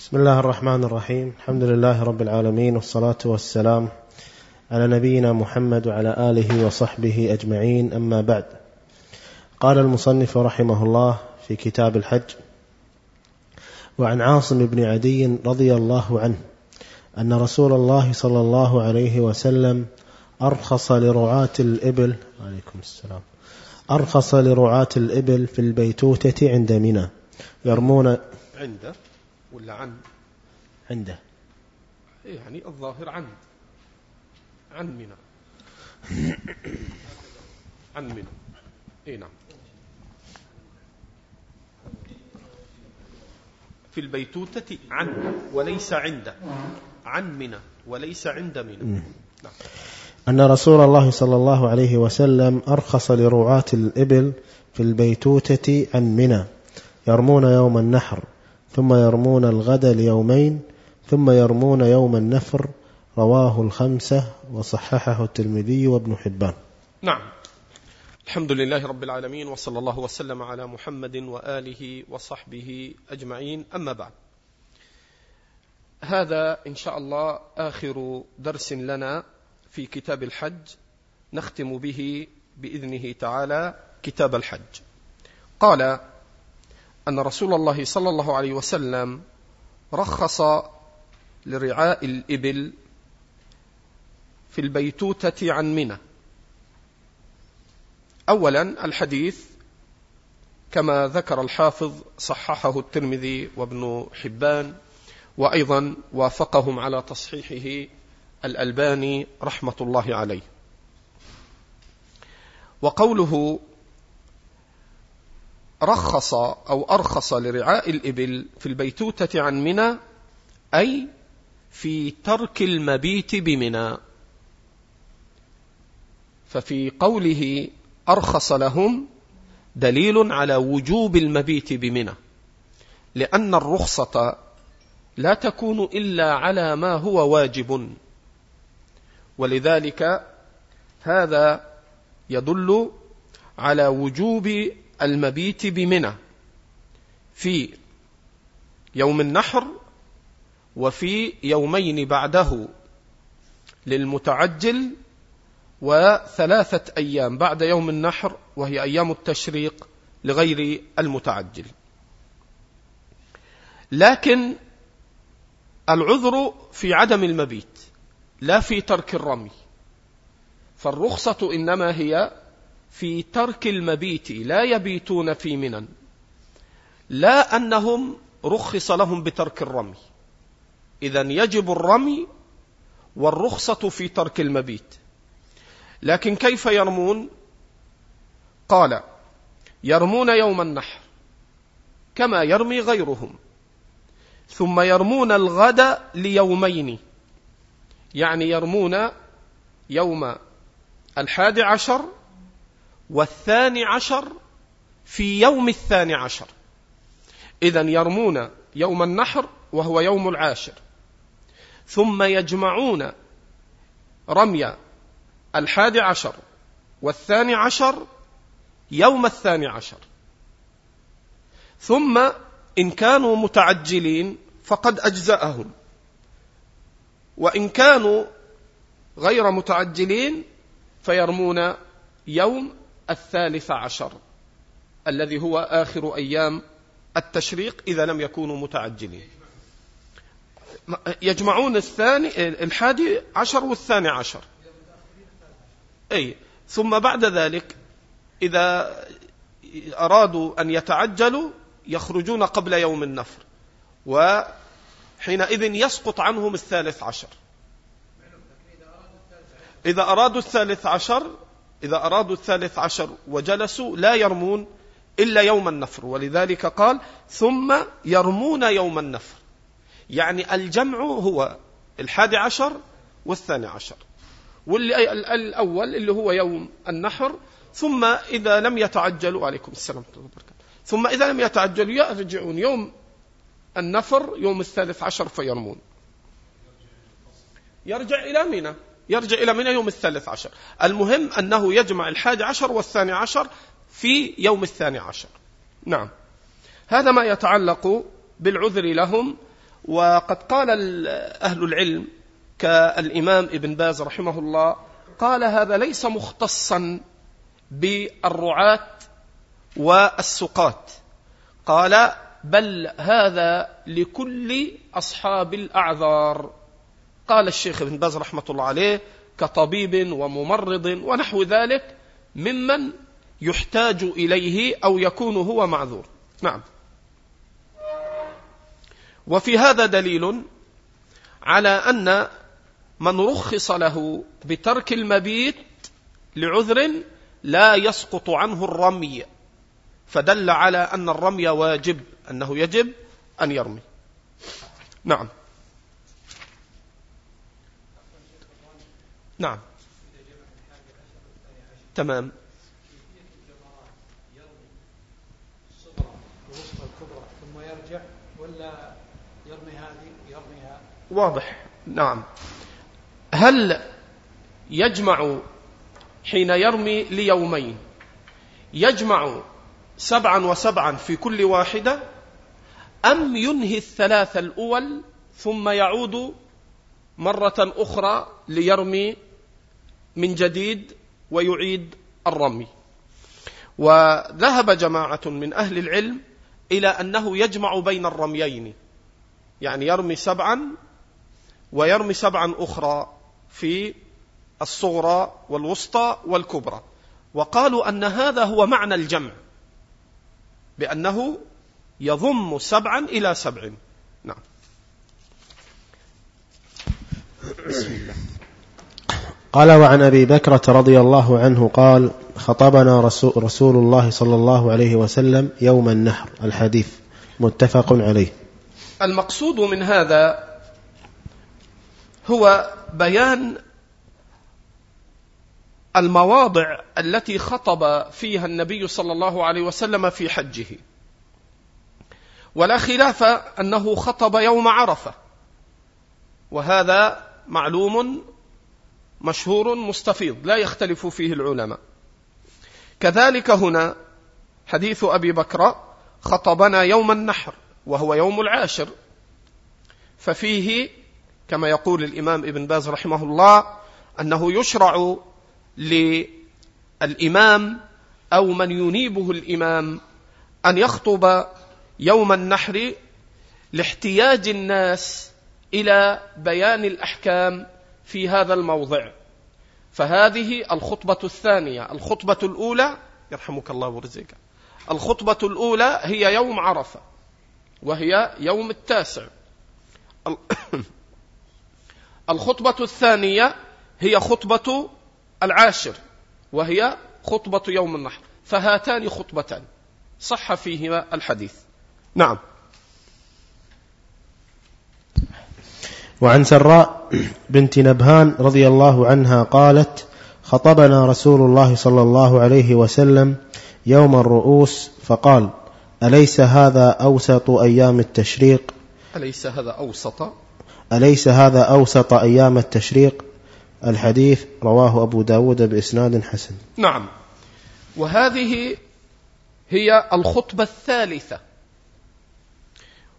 بسم الله الرحمن الرحيم. الحمد لله رب العالمين والصلاة والسلام على نبينا محمد وعلى آله وصحبه أجمعين. أما بعد قال المصنف رحمه الله في كتاب الحج وعن عاصم بن عدي رضي الله عنه أن رسول الله صلى الله عليه وسلم أرخص لرعاة الإبل عليكم السلام أرخص لرعاة الإبل في البيتوتة عند منى يرمون عنده ولا عن؟ عنده. يعني الظاهر عن. عن منى. عن منى. إي نعم. في البيتوتة عن وليس عند. عن منى وليس عند منى. نعم. أن رسول الله صلى الله عليه وسلم أرخص لرعاة الإبل في البيتوتة عن منى يرمون يوم النحر. ثم يرمون الغد ليومين ثم يرمون يوم النفر رواه الخمسة وصححه الترمذي وابن حبان. نعم. الحمد لله رب العالمين وصلى الله وسلم على محمد وآله وصحبه أجمعين. أما بعد هذا إن شاء الله آخر درس لنا في كتاب الحج نختم به بإذنه تعالى كتاب الحج. قال أن رسول الله صلى الله عليه وسلم رخص لرعاء الإبل في البيتوتة عن منى. أولا الحديث كما ذكر الحافظ صححه الترمذي وابن حبان وأيضا وافقهم على تصحيحه الألباني رحمة الله عليه. وقوله رخص أو أرخص لرعاء الإبل في البيتوتة عن منى أي في ترك المبيت بمنى. ففي قوله أرخص لهم دليل على وجوب المبيت بمنى لأن الرخصة لا تكون إلا على ما هو واجب. ولذلك هذا يدل على وجوب المبيت بمنى في يوم النحر وفي يومين بعده للمتعجل وثلاثة أيام بعد يوم النحر وهي أيام التشريق لغير المتعجل. لكن العذر في عدم المبيت لا في ترك الرمي. فالرخصة إنما هي في ترك المبيت لا يبيتون في منى لا أنهم رخص لهم بترك الرمي. إذا يجب الرمي والرخصة في ترك المبيت. لكن كيف يرمون؟ قال يرمون يوم النحر كما يرمي غيرهم. ثم يرمون الغد ليومين. يعني يرمون يوم الحادي عشر والثاني عشر في يوم الثاني عشر. إذا يرمون يوم النحر وهو يوم العاشر. ثم يجمعون رمي الحادي عشر والثاني عشر يوم الثاني عشر. ثم إن كانوا متعجلين فقد أجزأهم. وإن كانوا غير متعجلين فيرمون يوم الثالث عشر الذي هو آخر أيام التشريق إذا لم يكونوا متعجلين. يجمعون الثاني الحادي عشر والثاني عشر. أي ثم بعد ذلك إذا أرادوا أن يتعجلوا يخرجون قبل يوم النفر وحينئذ يسقط عنهم الثالث عشر. إذا أرادوا الثالث عشر إذا أرادوا الثالث عشر وجلسوا لا يرمون إلا يوم النفر. ولذلك قال ثم يرمون يوم النفر. يعني الجمع هو الحادي عشر والثاني عشر. واللي الأول اللي هو يوم النحر. ثم إذا لم يتعجلوا عليكم السلام وبركاته. ثم إذا لم يتعجلوا يرجعون يوم النفر يوم الثالث عشر فيرمون. يرجع إلى منى يرجع إلى منى يوم الثالث عشر. المهم أنه يجمع الحادي عشر والثاني عشر في يوم الثاني عشر. نعم. هذا ما يتعلق بالعذر لهم وقد قال أهل العلم كالإمام ابن باز رحمه الله قال هذا ليس مختصا بالرعاة والسقاة. قال بل هذا لكل أصحاب الأعذار. قال الشيخ ابن باز رحمة الله عليه كطبيب وممرض ونحو ذلك ممن يحتاج إليه أو يكون هو معذور. نعم. وفي هذا دليل على أن من رخص له بترك المبيت لعذر لا يسقط عنه الرمي فدل على أن الرمي واجب أنه يجب أن يرمي. نعم. نعم. تمام. ثم يرجع ولا يرمي هذه واضح. نعم. هل يجمع حين يرمي ليومين يجمع سبعا وسبعا في كل واحدة أم ينهي الثلاثة الأول ثم يعود مرة أخرى ليرمي من جديد ويعيد الرمي. وذهب جماعة من أهل العلم إلى أنه يجمع بين الرميين يعني يرمي سبعا ويرمي سبعا أخرى في الصغرى والوسطى والكبرى. وقالوا أن هذا هو معنى الجمع بأنه يضم سبعا إلى سبع نعم. بسم الله. قال وعن أبي بكرة رضي الله عنه قال خطبنا رسول, رسول الله صلى الله عليه وسلم يوم النحر. الحديث متفق عليه. المقصود من هذا هو بيان المواضع التي خطب فيها النبي صلى الله عليه وسلم في حجه. ولا خلاف أنه خطب يوم عرفة. وهذا معلوم مشهور مستفيض لا يختلف فيه العلماء. كذلك هنا حديث أبي بكر خطبنا يوم النحر وهو يوم العاشر. ففيه كما يقول الإمام ابن باز رحمه الله أنه يشرع للإمام أو من ينيبه الإمام أن يخطب يوم النحر لاحتياج الناس إلى بيان الأحكام في هذا الموضع. فهذه الخطبة الثانية الخطبة الأولى يرحمك الله ورزقك. الخطبة الأولى هي يوم عرفة وهي يوم التاسع. الخطبة الثانية هي خطبة العاشر وهي خطبة يوم النحر. فهاتان خطبتان صح فيهما الحديث. نعم. وعن سراء بنت نبهان رضي الله عنها قالت خطبنا رسول الله صلى الله عليه وسلم يوم الرؤوس فقال أليس هذا أوسط أيام التشريق؟ أليس هذا أوسط؟ أليس هذا أوسط أيام التشريق؟ الحديث رواه أبو داود بإسناد حسن. نعم. وهذه هي الخطبة الثالثة.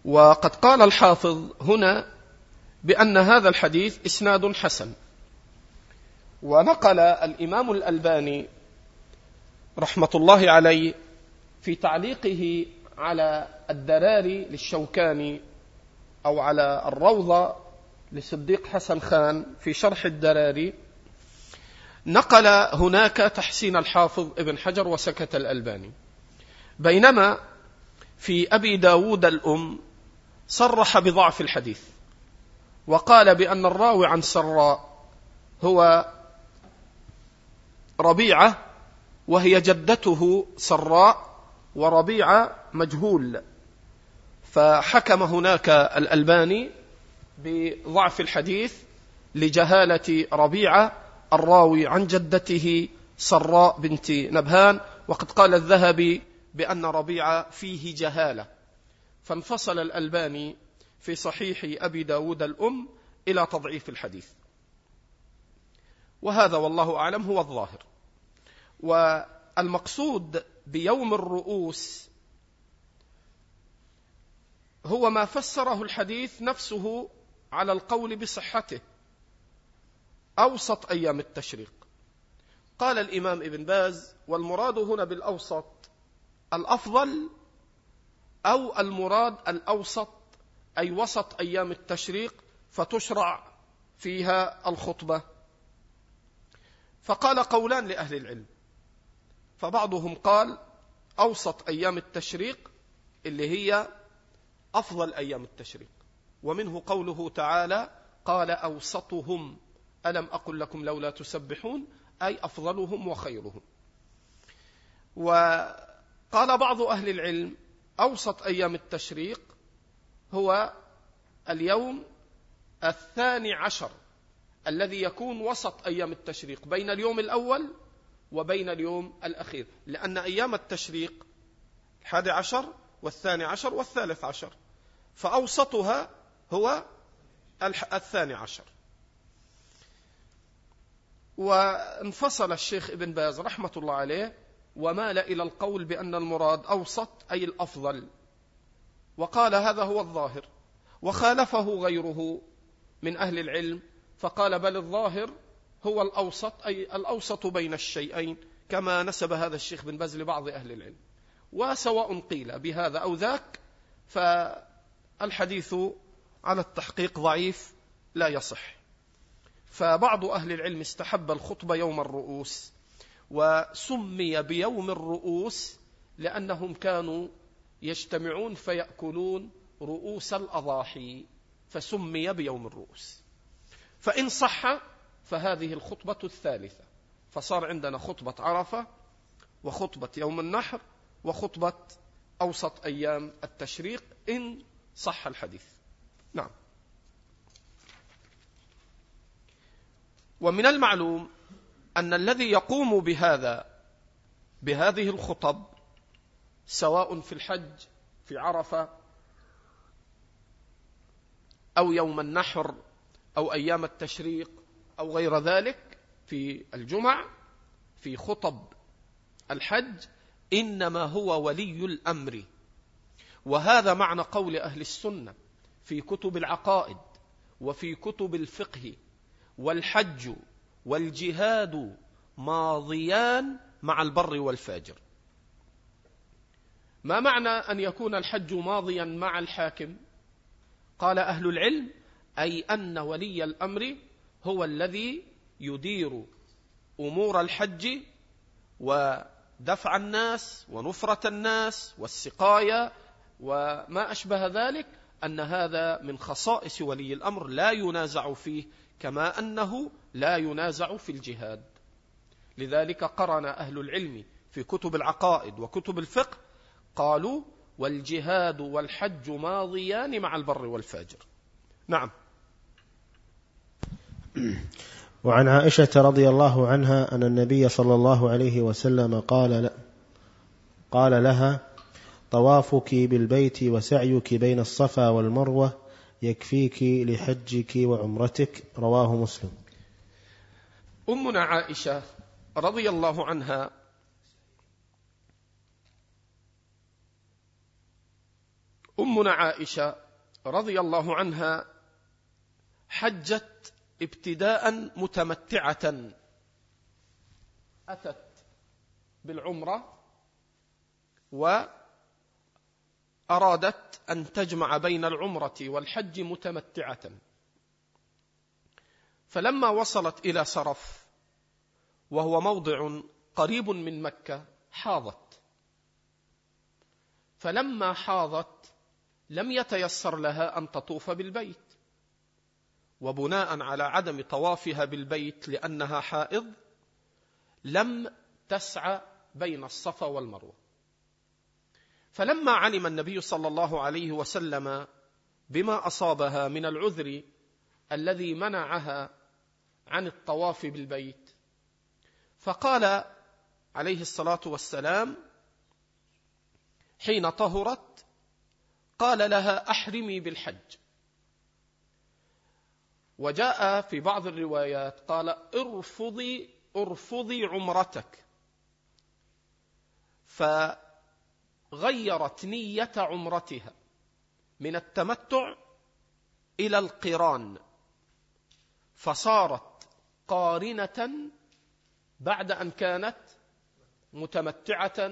وقد قال الحافظ هنا بأن هذا الحديث إسناد حسن. ونقل الإمام الألباني رحمة الله عليه في تعليقه على الدراري للشوكاني أو على الروضة لصديق حسن خان في شرح الدراري نقل هناك تحسين الحافظ ابن حجر وسكت الألباني. بينما في أبي داود الأم صرح بضعف الحديث. وقال بأن الراوي عن سراء هو ربيعة وهي جدته سراء وربيعة مجهول. فحكم هناك الألباني بضعف الحديث لجهالة ربيعة الراوي عن جدته سراء بنت نبهان وقد قال الذهبي بأن ربيعة فيه جهالة. فانفصل الألباني في صحيح أبي داود الأم إلى تضعيف الحديث. وهذا والله أعلم هو الظاهر. والمقصود بيوم الرؤوس هو ما فسره الحديث نفسه على القول بصحته أوسط أيام التشريق. قال الإمام ابن باز والمراد هنا بالأوسط الأفضل أو المراد الأوسط أي وسط أيام التشريق فتشرع فيها الخطبة. فقال قولان لأهل العلم فبعضهم قال أوسط أيام التشريق اللي هي أفضل أيام التشريق ومنه قوله تعالى قال أوسطهم. ألم أقل لكم لولا تسبحون؟ أي أفضلهم وخيرهم. وقال بعض أهل العلم أوسط أيام التشريق هو اليوم الثاني عشر الذي يكون وسط أيام التشريق بين اليوم الأول وبين اليوم الأخير لأن أيام التشريق الحادي عشر والثاني عشر والثالث عشر فأوسطها هو الثاني عشر. وانفصل الشيخ ابن باز رحمة الله عليه ومال إلى القول بأن المراد أوسط أي الأفضل. وقال هذا هو الظاهر وخالفه غيره من أهل العلم فقال بل الظاهر هو الأوسط أي الأوسط بين الشيئين كما نسب هذا الشيخ بن باز لبعض أهل العلم. وسواء قيل بهذا أو ذاك فالحديث على التحقيق ضعيف لا يصح. فبعض أهل العلم استحب الخطبة يوم الرؤوس وسمي بيوم الرؤوس لأنهم كانوا يجتمعون فيأكلون رؤوس الأضاحي فسمي بيوم الرؤوس. فإن صح فهذه الخطبة الثالثة. فصار عندنا خطبة عرفة وخطبة يوم النحر وخطبة أوسط أيام التشريق إن صح الحديث. نعم. ومن المعلوم أن الذي يقوم بهذا بهذه الخطب سواء في الحج في عرفة أو يوم النحر أو أيام التشريق أو غير ذلك في الجمع في خطب الحج إنما هو ولي الأمر. وهذا معنى قول أهل السنة في كتب العقائد وفي كتب الفقه والحج والجهاد ماضيان مع البر والفاجر. ما معنى أن يكون الحج ماضيا مع الحاكم؟ قال أهل العلم أي أن ولي الأمر هو الذي يدير أمور الحج ودفع الناس ونفرة الناس والسقاية وما أشبه ذلك أن هذا من خصائص ولي الأمر لا ينازع فيه كما أنه لا ينازع في الجهاد. لذلك قرن أهل العلم في كتب العقائد وكتب الفقه قالوا والجهاد والحج ماضيان مع البر والفاجر. نعم. وعن عائشة رضي الله عنها أن النبي صلى الله عليه وسلم قال قال لها طوافك بالبيت وسعيك بين الصفا والمروة يكفيك لحجك وعمرتك. رواه مسلم. أمنا عائشة رضي الله عنها أمنا عائشة رضي الله عنها حجت ابتداء متمتعة. أتت بالعمرة وأرادت أن تجمع بين العمرة والحج متمتعة. فلما وصلت إلى سرف وهو موضع قريب من مكة حاضت. فلما حاضت لم يتيسر لها أن تطوف بالبيت. وبناء على عدم طوافها بالبيت لأنها حائض لم تسعى بين الصفا والمروة. فلما علم النبي صلى الله عليه وسلم بما أصابها من العذر الذي منعها عن الطواف بالبيت فقال عليه الصلاة والسلام حين طهرت قال لها أحرمي بالحج. وجاء في بعض الروايات قال ارفضي ارفضي عمرتك. فغيرت نية عمرتها من التمتع إلى القران. فصارت قارنة بعد أن كانت متمتعة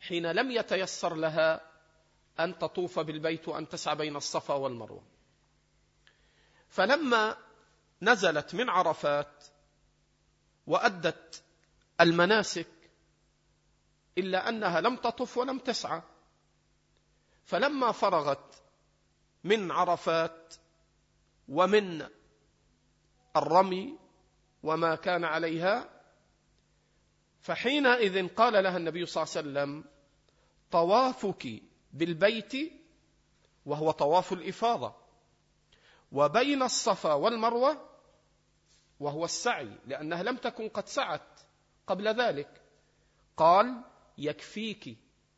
حين لم يتيسر لها أن تطوف بالبيت وأن تسعى بين الصفا والمروة. فلما نزلت من عرفات وأدت المناسك إلا أنها لم تطف ولم تسعى فلما فرغت من عرفات ومن الرمي وما كان عليها فحينئذ قال لها النبي صلى الله عليه وسلم طوافك بالبيت وهو طواف الإفاضة. وبين الصفا والمروة وهو السعي لأنها لم تكن قد سعت قبل ذلك. قال يكفيك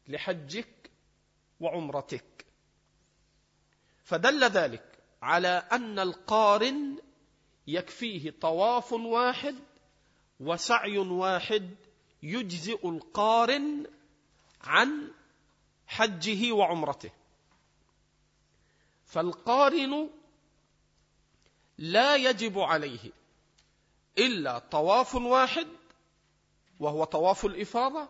لحجك وعمرتك. فدل ذلك على أن القارن يكفيه طواف واحد وسعي واحد يجزئ القارن عن حجه وعمرته. فالقارن لا يجب عليه إلا طواف واحد وهو طواف الإفاضة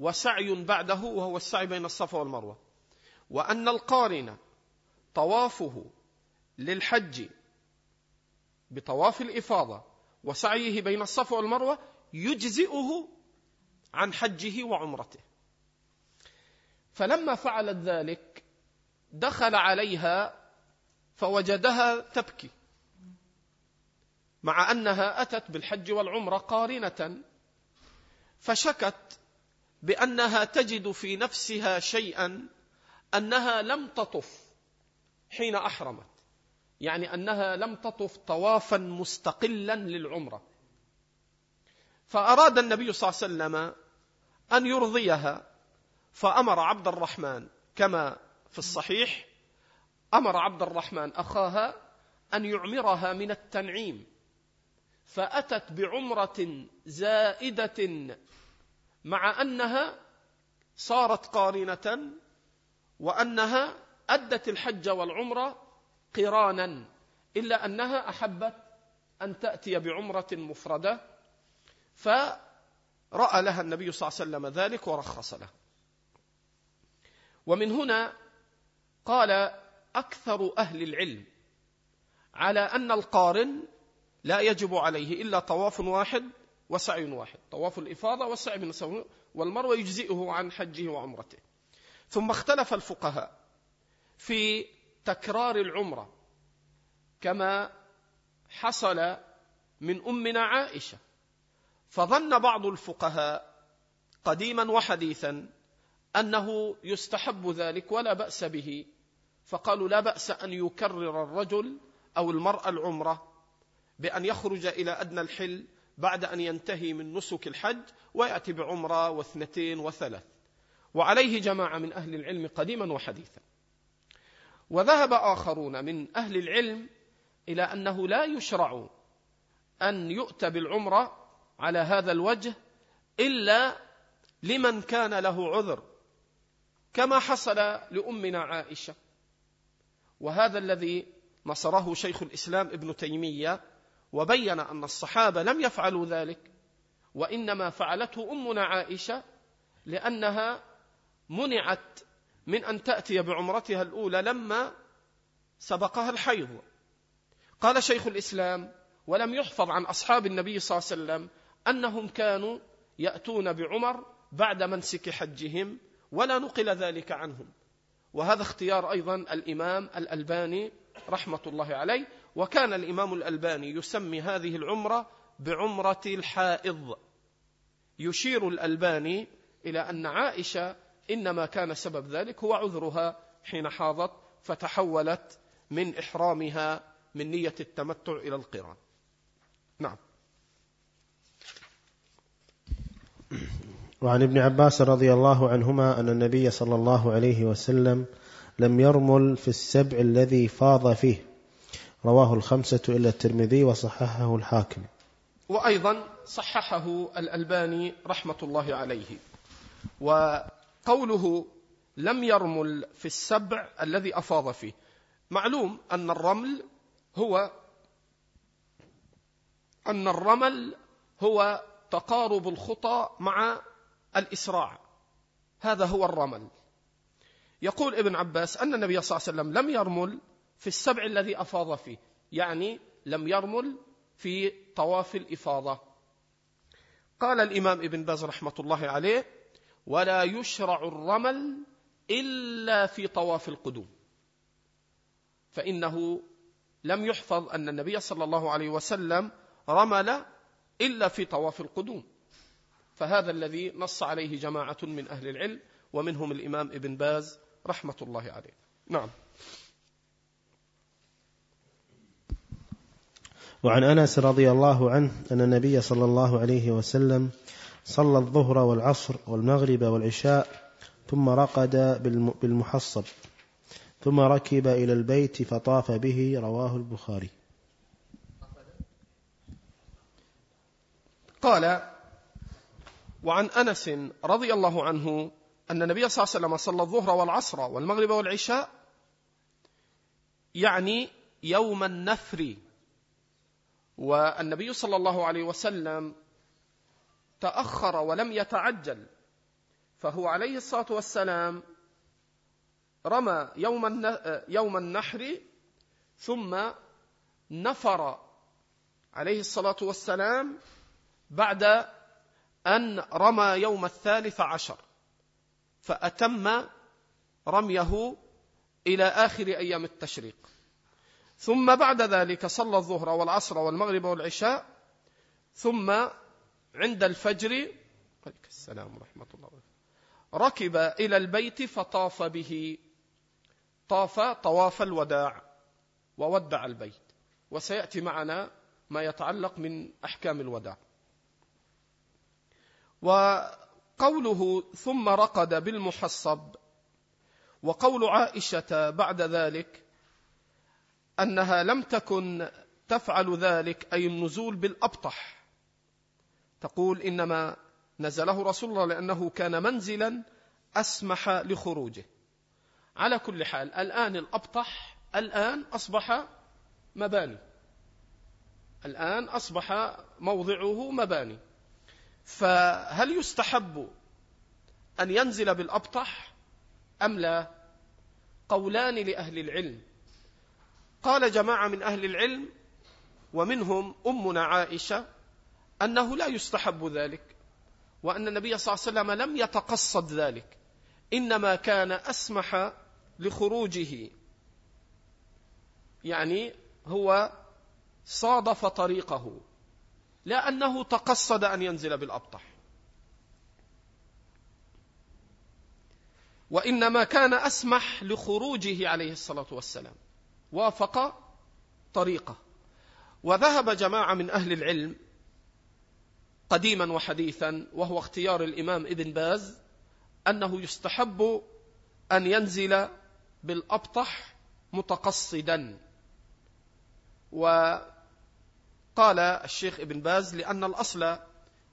وسعي بعده وهو السعي بين الصفا والمروة. وأن القارن طوافه للحج بطواف الإفاضة وسعيه بين الصفا والمروة يجزئه عن حجه وعمرته. فلما فعلت ذلك دخل عليها فوجدها تبكي مع أنها أتت بالحج والعمرة قارنة فشكت بأنها تجد في نفسها شيئا أنها لم تطف حين أحرمت يعني أنها لم تطف طوافا مستقلا للعمرة. فأراد النبي صلى الله عليه وسلم أن يرضيها فأمر عبد الرحمن كما في الصحيح أمر عبد الرحمن أخاها أن يعمرها من التنعيم فأتت بعمرة زائدة مع أنها صارت قارنة وأنها أدت الحج والعمرة قرانا إلا أنها أحبت أن تأتي بعمرة مفردة فرأى لها النبي صلى الله عليه وسلم ذلك ورخص له. ومن هنا قال أكثر أهل العلم على أن القارن لا يجب عليه إلا طواف واحد وسعي واحد طواف الإفاضة والسعي من والمروة يجزئه عن حجه وعمرته. ثم اختلف الفقهاء في تكرار العمرة كما حصل من أمنا عائشة. فظن بعض الفقهاء قديما وحديثا أنه يستحب ذلك ولا بأس به. فقالوا لا بأس أن يكرر الرجل أو المرأة العمرة بأن يخرج إلى أدنى الحل بعد أن ينتهي من نسك الحج ويأتي بعمرة واثنتين وثلاث. وعليه جماعة من أهل العلم قديما وحديثا. وذهب آخرون من أهل العلم إلى أنه لا يشرع أن يؤتى بالعمرة على هذا الوجه إلا لمن كان له عذر. كما حصل لأمنا عائشة. وهذا الذي نصره شيخ الإسلام ابن تيمية وبين أن الصحابة لم يفعلوا ذلك وإنما فعلته أمنا عائشة لأنها منعت من أن تأتي بعمرتها الأولى لما سبقها الحيض. قال شيخ الإسلام ولم يحفظ عن أصحاب النبي صلى الله عليه وسلم أنهم كانوا يأتون بعمر بعد منسك حجهم ولا نقل ذلك عنهم. وهذا اختيار أيضا الإمام الألباني رحمة الله عليه. وكان الإمام الألباني يسمي هذه العمرة بعمرة الحائض. يشير الألباني إلى أن عائشة إنما كان سبب ذلك هو عذرها حين حاضت فتحولت من إحرامها من نية التمتع إلى القران. نعم. وعن ابن عباس رضي الله عنهما أن النبي صلى الله عليه وسلم لم يرمل في السبع الذي فاض فيه. رواه الخمسة الا الترمذي وصححه الحاكم. وأيضا صححه الألباني رحمة الله عليه. وقوله لم يرمل في السبع الذي أفاض فيه. معلوم أن الرمل هو أن الرمل هو تقارب الخطى مع الإسراع. هذا هو الرمل. يقول ابن عباس أن النبي صلى الله عليه وسلم لم يرمل في السبع الذي أفاض فيه. يعني لم يرمل في طواف الإفاضة. قال الإمام ابن باز رحمة الله عليه ولا يشرع الرمل إلا في طواف القدوم فإنه لم يحفظ أن النبي صلى الله عليه وسلم رمل إلا في طواف القدوم. فهذا الذي نص عليه جماعة من أهل العلم ومنهم الإمام ابن باز رحمة الله عليه. نعم. وعن أنس رضي الله عنه أن النبي صلى الله عليه وسلم صلى الظهر والعصر والمغرب والعشاء ثم رقد بالمحصب ثم ركب إلى البيت فطاف به رواه البخاري. قال وعن أنس رضي الله عنه أن النبي صلى الله عليه وسلم صلى الظهر والعصر والمغرب والعشاء يعني يوم النفر. والنبي صلى الله عليه وسلم تأخر ولم يتعجل فهو عليه الصلاة والسلام رمى يوم يوم النحر ثم نفر عليه الصلاة والسلام بعد أن رمى يوم الثالث عشر فأتم رميه إلى آخر أيام التشريق. ثم بعد ذلك صلى الظهر والعصر والمغرب والعشاء ثم عند الفجر السلام ورحمة الله ركب إلى البيت فطاف به. طاف طواف الوداع وودع البيت وسيأتي معنا ما يتعلق من أحكام الوداع. وقوله ثم رقد بالمحصب. وقول عائشة بعد ذلك أنها لم تكن تفعل ذلك أي النزول بالأبطح. تقول إنما نزله رسول الله لأنه كان منزلا أسمح لخروجه. على كل حال الآن الأبطح الآن أصبح مباني. الآن أصبح موضعه مباني. فهل يستحب أن ينزل بالأبطح أم لا؟ قولان لأهل العلم. قال جماعة من أهل العلم ومنهم أمنا عائشة أنه لا يستحب ذلك وأن النبي صلى الله عليه وسلم لم يتقصد ذلك. إنما كان أسمح لخروجه. يعني هو صادف طريقه. لأنه تقصد أن ينزل بالأبطح. وإنما كان أسمح لخروجه عليه الصلاة والسلام. وافق طريقه. وذهب جماعة من أهل العلم قديما وحديثا وهو اختيار الإمام ابن باز أنه يستحب أن ينزل بالأبطح متقصدا. وقال الشيخ ابن باز لأن الأصل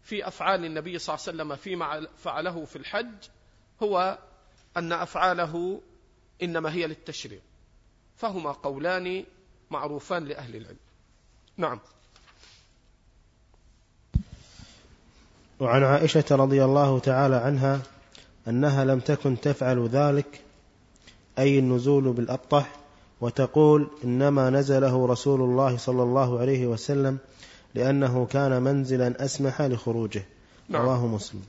في أفعال النبي صلى الله عليه وسلم فيما فعله في الحج هو أن أفعاله إنما هي للتشريع فهما قولان معروفان لأهل العلم. نعم. وعن عائشة رضي الله تعالى عنها أنها لم تكن تفعل ذلك أي النزول بالأبطح وتقول إنما نزله رسول الله صلى الله عليه وسلم لأنه كان منزلا أسمح لخروجه. نعم. رواه مسلم.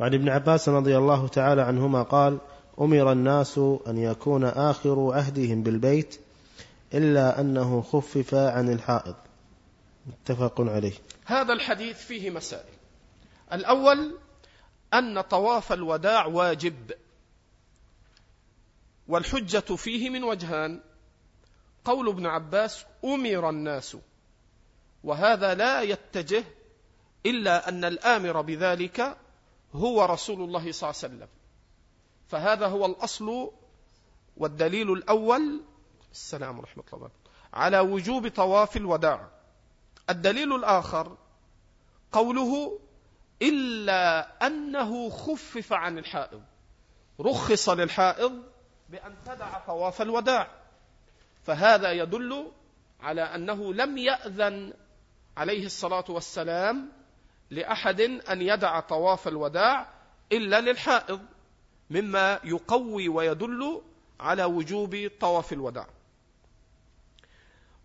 وعن ابن عباس رضي الله تعالى عنهما قال أمر الناس أن يكون آخر عهدهم بالبيت إلا أنه خفف عن الحائض. متفق عليه. هذا الحديث فيه مسائل. الأول أن طواف الوداع واجب. والحجة فيه من وجهان. قول ابن عباس أمر الناس وهذا لا يتجه إلا أن الآمر بذلك هو رسول الله صلى الله عليه وسلم. فهذا هو الأصل والدليل الأول السلام ورحمة الله وبركاته على وجوب طواف الوداع. الدليل الآخر قوله إلا أنه خفف عن الحائض رخص للحائض بأن تدع طواف الوداع. فهذا يدل على أنه لم يأذن عليه الصلاة والسلام لأحد أن يدع طواف الوداع إلا للحائض مما يقوي ويدل على وجوب طواف الوداع.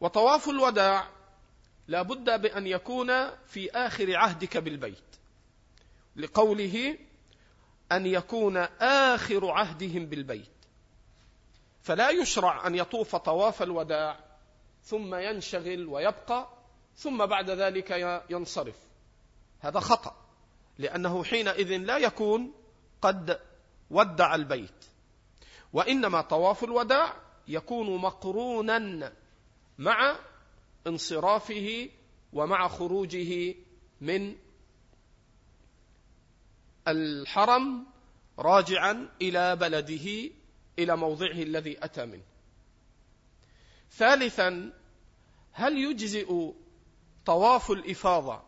وطواف الوداع لا بد بأن يكون في آخر عهدك بالبيت لقوله أن يكون آخر عهدهم بالبيت. فلا يشرع أن يطوف طواف الوداع ثم ينشغل ويبقى ثم بعد ذلك ينصرف. هذا خطأ لأنه حينئذ لا يكون قد ودع البيت. وإنما طواف الوداع يكون مقرونا مع انصرافه ومع خروجه من الحرم راجعا إلى بلده إلى موضعه الذي أتى منه. ثالثا هل يجزئ طواف الإفاضة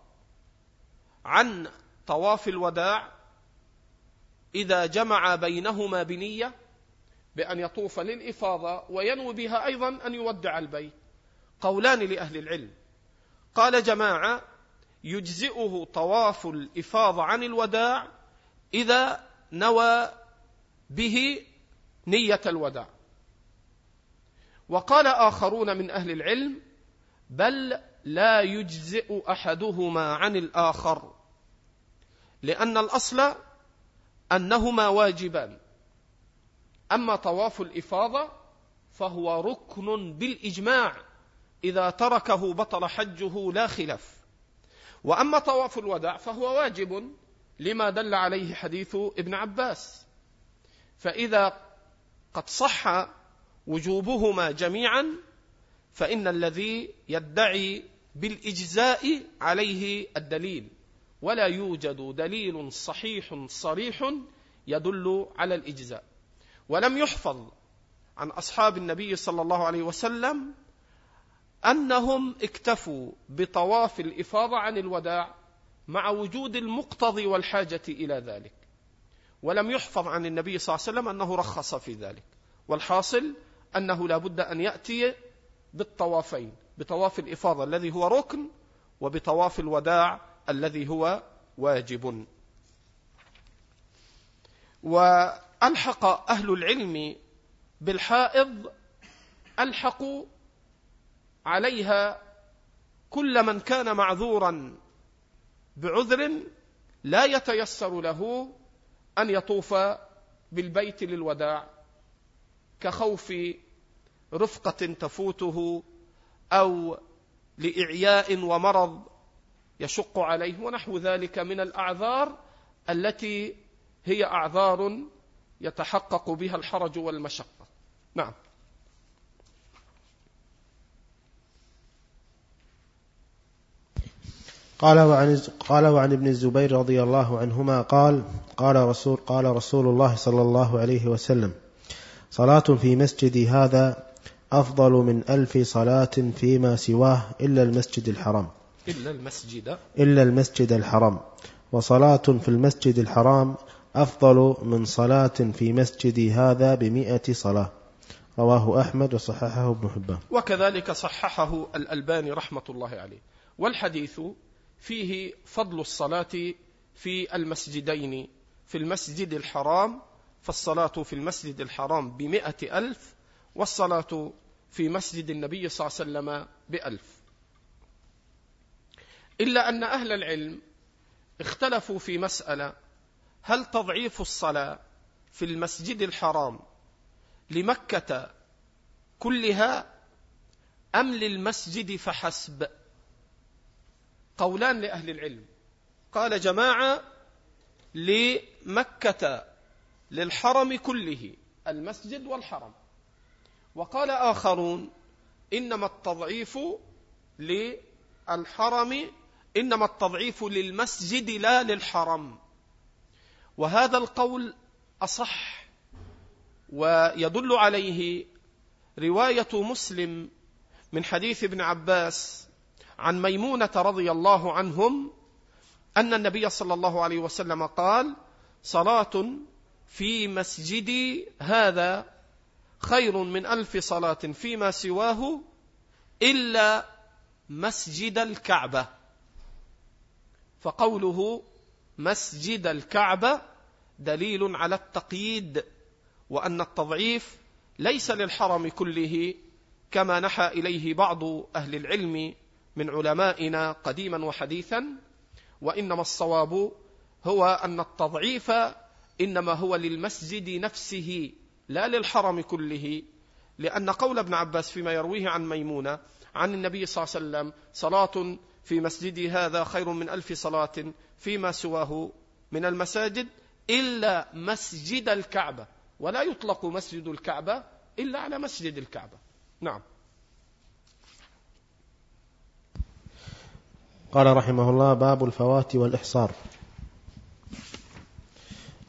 عن طواف الوداع إذا جمع بينهما بنية بأن يطوف للإفاضة وينوي بها أيضا أن يودع البيت؟ قولان لأهل العلم. قال جماعة يجزئه طواف الإفاضة عن الوداع إذا نوى به نية الوداع. وقال آخرون من أهل العلم بل لا يجزئ أحدهما عن الآخر لأن الأصل أنهما واجبان. أما طواف الإفاضة فهو ركن بالإجماع إذا تركه بطل حجه لا خلاف. وأما طواف الوداع فهو واجب لما دل عليه حديث ابن عباس. فإذا قد صح وجوبهما جميعا فإن الذي يدعي بالإجزاء عليه الدليل ولا يوجد دليل صحيح صريح يدل على الإجزاء. ولم يحفظ عن أصحاب النبي صلى الله عليه وسلم أنهم اكتفوا بطواف الإفاضة عن الوداع مع وجود المقتضي والحاجة إلى ذلك. ولم يحفظ عن النبي صلى الله عليه وسلم أنه رخص في ذلك. والحاصل أنه لا بد أن يأتي بالطوافين بطواف الإفاضة الذي هو ركن وبطواف الوداع الذي هو واجب. وألحق أهل العلم بالحائض ألحقوا عليها كل من كان معذورا بعذر لا يتيسر له أن يطوف بالبيت للوداع كخوف رفقة تفوته أو لإعياء ومرض يشق عليه ونحو ذلك من الأعذار التي هي أعذار يتحقق بها الحرج والمشقة. نعم. قال وعن قال وعن ابن الزبير رضي الله عنهما قال قال رسول قال رسول الله صلى الله عليه وسلم صلاة في مسجدي هذا أفضل من ألف صلاة فيما سواه إلا المسجد الحرام. إلا المسجد. إلا المسجد الحرام. وصلاة في المسجد الحرام أفضل من صلاة في مسجدي هذا بمئة صلاة. رواه أحمد وصححه ابن حبان. وكذلك صححه الألباني رحمة الله عليه. والحديث فيه فضل الصلاة في المسجدين في المسجد الحرام فالصلاة في المسجد الحرام بمئة ألف والصلاة في مسجد النبي صلى الله عليه وسلم بألف. إلا أن أهل العلم اختلفوا في مسألة هل تضعيف الصلاة في المسجد الحرام لمكة كلها أم للمسجد فحسب؟ قولان لأهل العلم. قال جماعة لمكة للحرم كله المسجد والحرم. وقال آخرون إنما التضعيف للحرم إنما التضعيف للمسجد لا للحرم. وهذا القول أصح ويدل عليه رواية مسلم من حديث ابن عباس عن ميمونة رضي الله عنهم أن النبي صلى الله عليه وسلم قال صلاة في مسجدي هذا خير من ألف صلاة فيما سواه إلا مسجد الكعبة. فقوله مسجد الكعبة دليل على التقييد وأن التضعيف ليس للحرم كله كما نحى إليه بعض أهل العلم من علمائنا قديما وحديثا وإنما الصواب هو أن التضعيف إنما هو للمسجد نفسه لا للحرم كله. لأن قول ابن عباس فيما يرويه عن ميمونة عن النبي صلى الله عليه وسلم صلاة في مسجدي هذا خير من ألف صلاة فيما سواه من المساجد إلا مسجد الكعبة. ولا يطلق مسجد الكعبة إلا على مسجد الكعبة. نعم. قال رحمه الله باب الفوات والإحصار.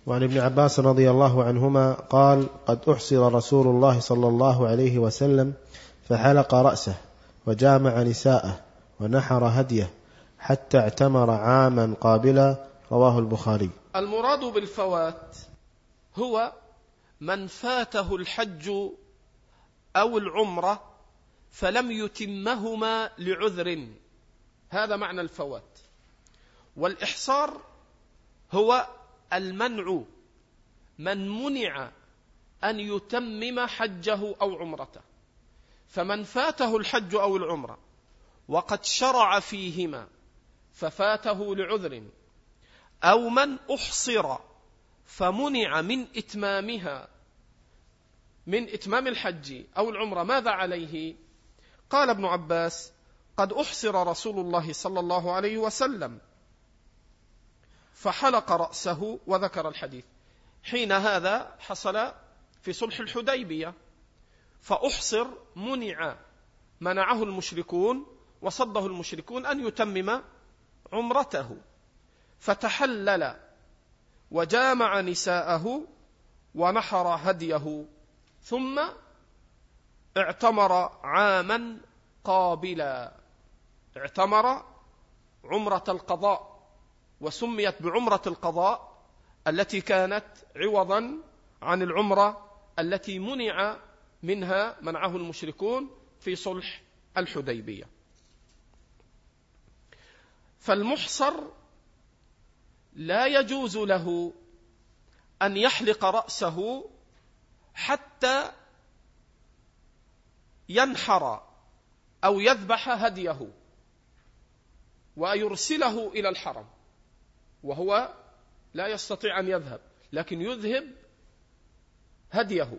وعن ابن عباس رضي الله عنهما قال قد أحصر رسول الله صلى الله عليه وسلم فحلق رأسه وجامع نساءه ونحر هديه حتى اعتمر عاما قابلا رواه البخاري. المراد بالفوات هو من فاته الحج أو العمرة فلم يتمهما لعذر. هذا معنى الفوات والإحصار هو المنع من منع أن يتمم حجه أو عمرته فمن فاته الحج أو العمرة وقد شرع فيهما ففاته لعذر أو من أحصر فمنع من إتمامها من إتمام الحج أو العمرة ماذا عليه؟ قال ابن عباس قد أحصر رسول الله صلى الله عليه وسلم. فحلق رأسه وذكر الحديث. حين هذا حصل في صلح الحديبية. فأحصر منع منعه المشركون وصده المشركون أن يتمم عمرته. فتحلل وجامع نساءه ونحر هديه. ثم اعتمر عاما قابلا. اعتمر عمرة القضاء وسميت بعمرة القضاء التي كانت عوضا عن العمرة التي منع منها منعه المشركون في صلح الحديبية. فالمحصر لا يجوز له أن يحلق رأسه حتى ينحر أو يذبح هديه. ويرسله إلى الحرم. وهو لا يستطيع أن يذهب لكن يذهب هديه.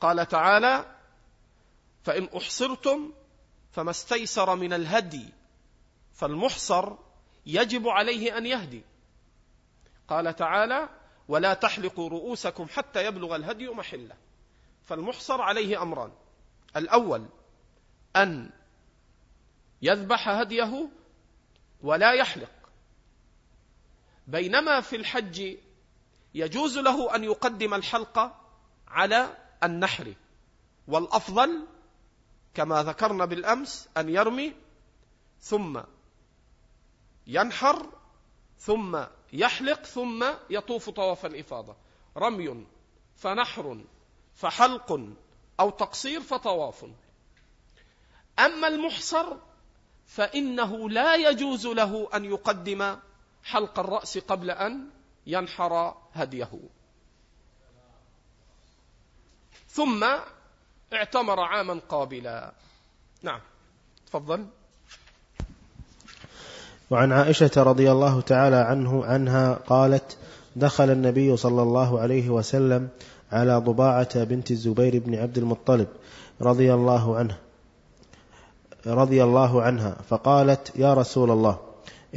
قال تعالى فإن أحصرتم فما استيسر من الهدي فالمحصر يجب عليه أن يهدي. قال تعالى ولا تحلقوا رؤوسكم حتى يبلغ الهدي محلة. فالمحصر عليه أمران الأول أن يذبح هديه ولا يحلق. بينما في الحج يجوز له أن يقدم الحلقة على النحر والأفضل كما ذكرنا بالأمس أن يرمي ثم ينحر ثم يحلق ثم يطوف طواف الإفاضة. رمي فنحر فحلق أو تقصير فطواف. أما المحصر فإنه لا يجوز له أن يقدم حلق الرأس قبل أن ينحر هديه. ثم اعتمر عاما قابلا. نعم تفضل. وعن عائشة رضي الله تعالى عنه عنها قالت دخل النبي صلى الله عليه وسلم على ضباعة بنت الزبير بن عبد المطلب رضي الله عنه. رضي الله عنها فقالت يا رسول الله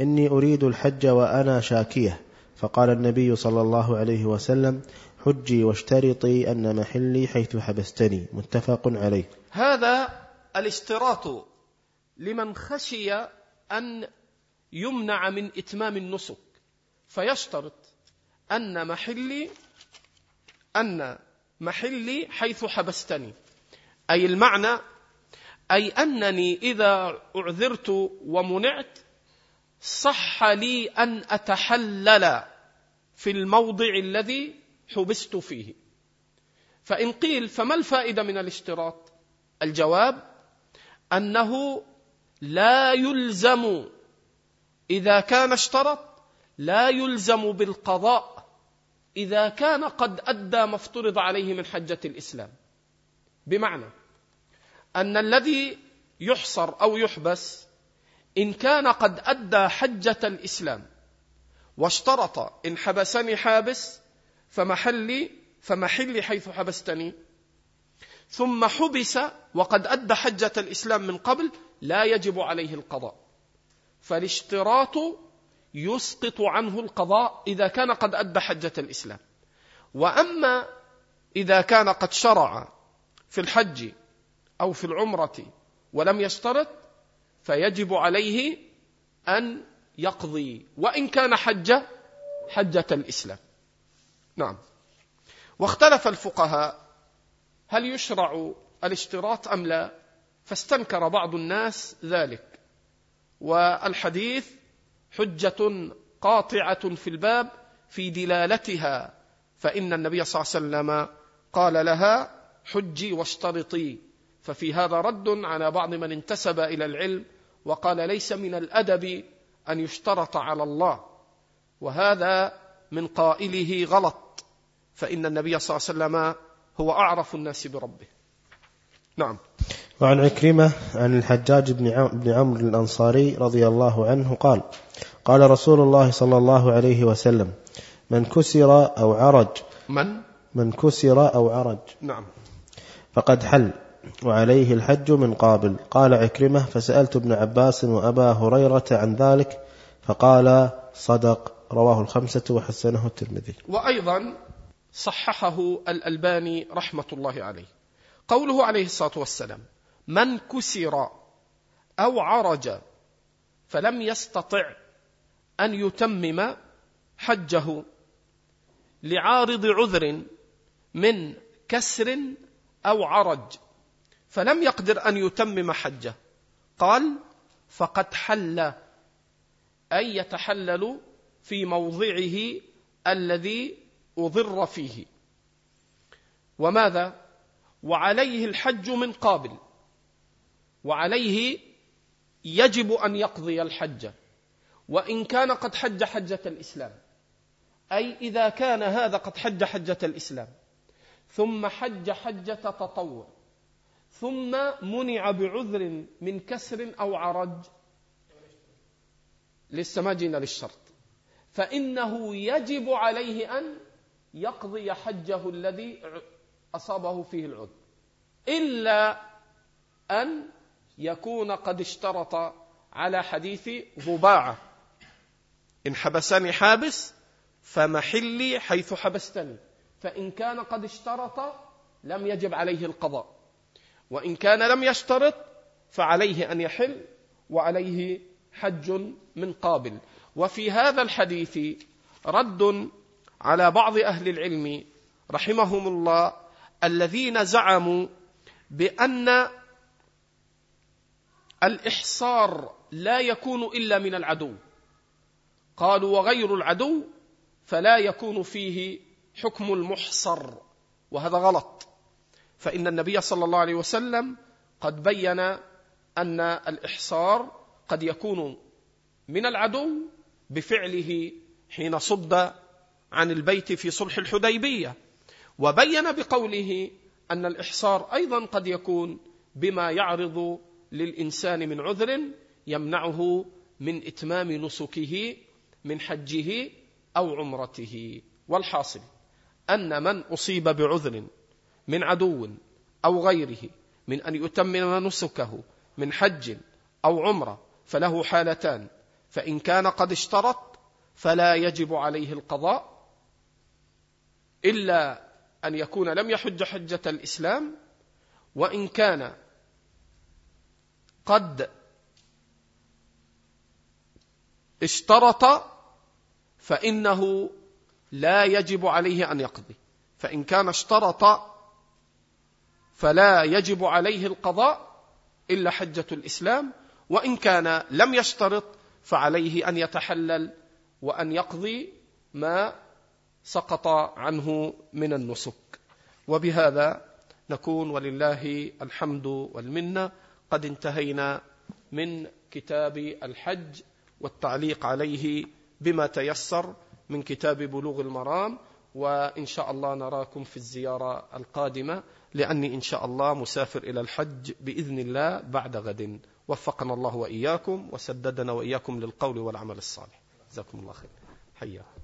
إني أريد الحج وأنا شاكية. فقال النبي صلى الله عليه وسلم حجي واشترطي أن محلي حيث حبستني. متفق عليه. هذا الاشتراط لمن خشي أن يمنع من إتمام النسك فيشترط أن محلي أن محلي حيث حبستني. أي المعنى أي أنني إذا أعذرت ومنعت صح لي أن أتحلل في الموضع الذي حبست فيه. فإن قيل فما الفائدة من الاشتراط؟ الجواب أنه لا يلزم إذا كان اشترط لا يلزم بالقضاء إذا كان قد أدى ما افترض عليه من حجة الإسلام. بمعنى أن الذي يحصر أو يحبس إن كان قد أدى حجة الإسلام واشترط إن حبسني حابس فمحلي فمحلي حيث حبستني. ثم حبس وقد أدى حجة الإسلام من قبل لا يجب عليه القضاء. فالاشتراط يسقط عنه القضاء إذا كان قد أدى حجة الإسلام. وأما إذا كان قد شرع في الحج أو في العمرة ولم يشترط فيجب عليه أن يقضي. وإن كان حج حجة الإسلام. نعم. واختلف الفقهاء هل يشرع الاشتراط أم لا. فاستنكر بعض الناس ذلك. والحديث حجة قاطعة في الباب في دلالتها. فإن النبي صلى الله عليه وسلم قال لها حجي واشترطي. ففي هذا رد على بعض من انتسب إلى العلم وقال ليس من الأدب أن يشترط على الله وهذا من قائله غلط فإن النبي صلى الله عليه وسلم هو أعرف الناس بربه. نعم. وعن عكرمة عن الحجاج بن عمرو الأنصاري رضي الله عنه قال قال رسول الله صلى الله عليه وسلم من كسر أو عرج من؟ من كسر أو عرج نعم. فقد حل. وعليه الحج من قابل. قال عكرمة فسألت ابن عباس وأبا هريرة عن ذلك فقال صدق رواه الخمسة وحسنه الترمذي. وأيضا صححه الألباني رحمة الله عليه. قوله عليه الصلاة والسلام من كسر أو عرج فلم يستطع أن يتمم حجه لعارض عذر من كسر أو عرج فلم يقدر أن يتمم حجه. قال فقد حل أي يتحلل في موضعه الذي أضر فيه. وماذا؟ وعليه الحج من قابل وعليه يجب أن يقضي الحج وإن كان قد حج حجة الإسلام. أي إذا كان هذا قد حج حجة الإسلام. ثم حج حجة تطوع. ثم منع بعذر من كسر أو عرج. لسه ما جينا للشرط. فإنه يجب عليه أن يقضي حجه الذي أصابه فيه العذر. إلا أن يكون قد اشترط على حديث ضباعة. إن حبسني حابس فمحلي حيث حبستني. فإن كان قد اشترط لم يجب عليه القضاء. وإن كان لم يشترط فعليه أن يحل وعليه حج من قابل. وفي هذا الحديث رد على بعض أهل العلم رحمهم الله الذين زعموا بأن الإحصار لا يكون إلا من العدو. قالوا وغير العدو فلا يكون فيه حكم المحصر وهذا غلط. فإن النبي صلى الله عليه وسلم قد بين أن الإحصار قد يكون من العدو بفعله حين صد عن البيت في صلح الحديبية. وبين بقوله أن الإحصار أيضا قد يكون بما يعرض للإنسان من عذر يمنعه من إتمام نسكه من حجه أو عمرته. والحاصل أن من أصيب بعذر من عدو أو غيره من أن يتمم نسكه من حج أو عمرة فله حالتان. فإن كان قد اشترط فلا يجب عليه القضاء إلا أن يكون لم يحج حجة الإسلام وإن كان قد اشترط فإنه لا يجب عليه أن يقضي. فإن كان اشترط فلا يجب عليه القضاء إلا حجة الإسلام وإن كان لم يشترط فعليه أن يتحلل وأن يقضي ما سقط عنه من النسك. وبهذا نكون ولله الحمد والمنة. قد انتهينا من كتاب الحج والتعليق عليه بما تيسر من كتاب بلوغ المرام وإن شاء الله نراكم في الزيارة القادمة. لأني إن شاء الله مسافر إلى الحج بإذن الله بعد غد. وفقنا الله وإياكم وسددنا وإياكم للقول والعمل الصالح. جزاكم الله خير. حياكم.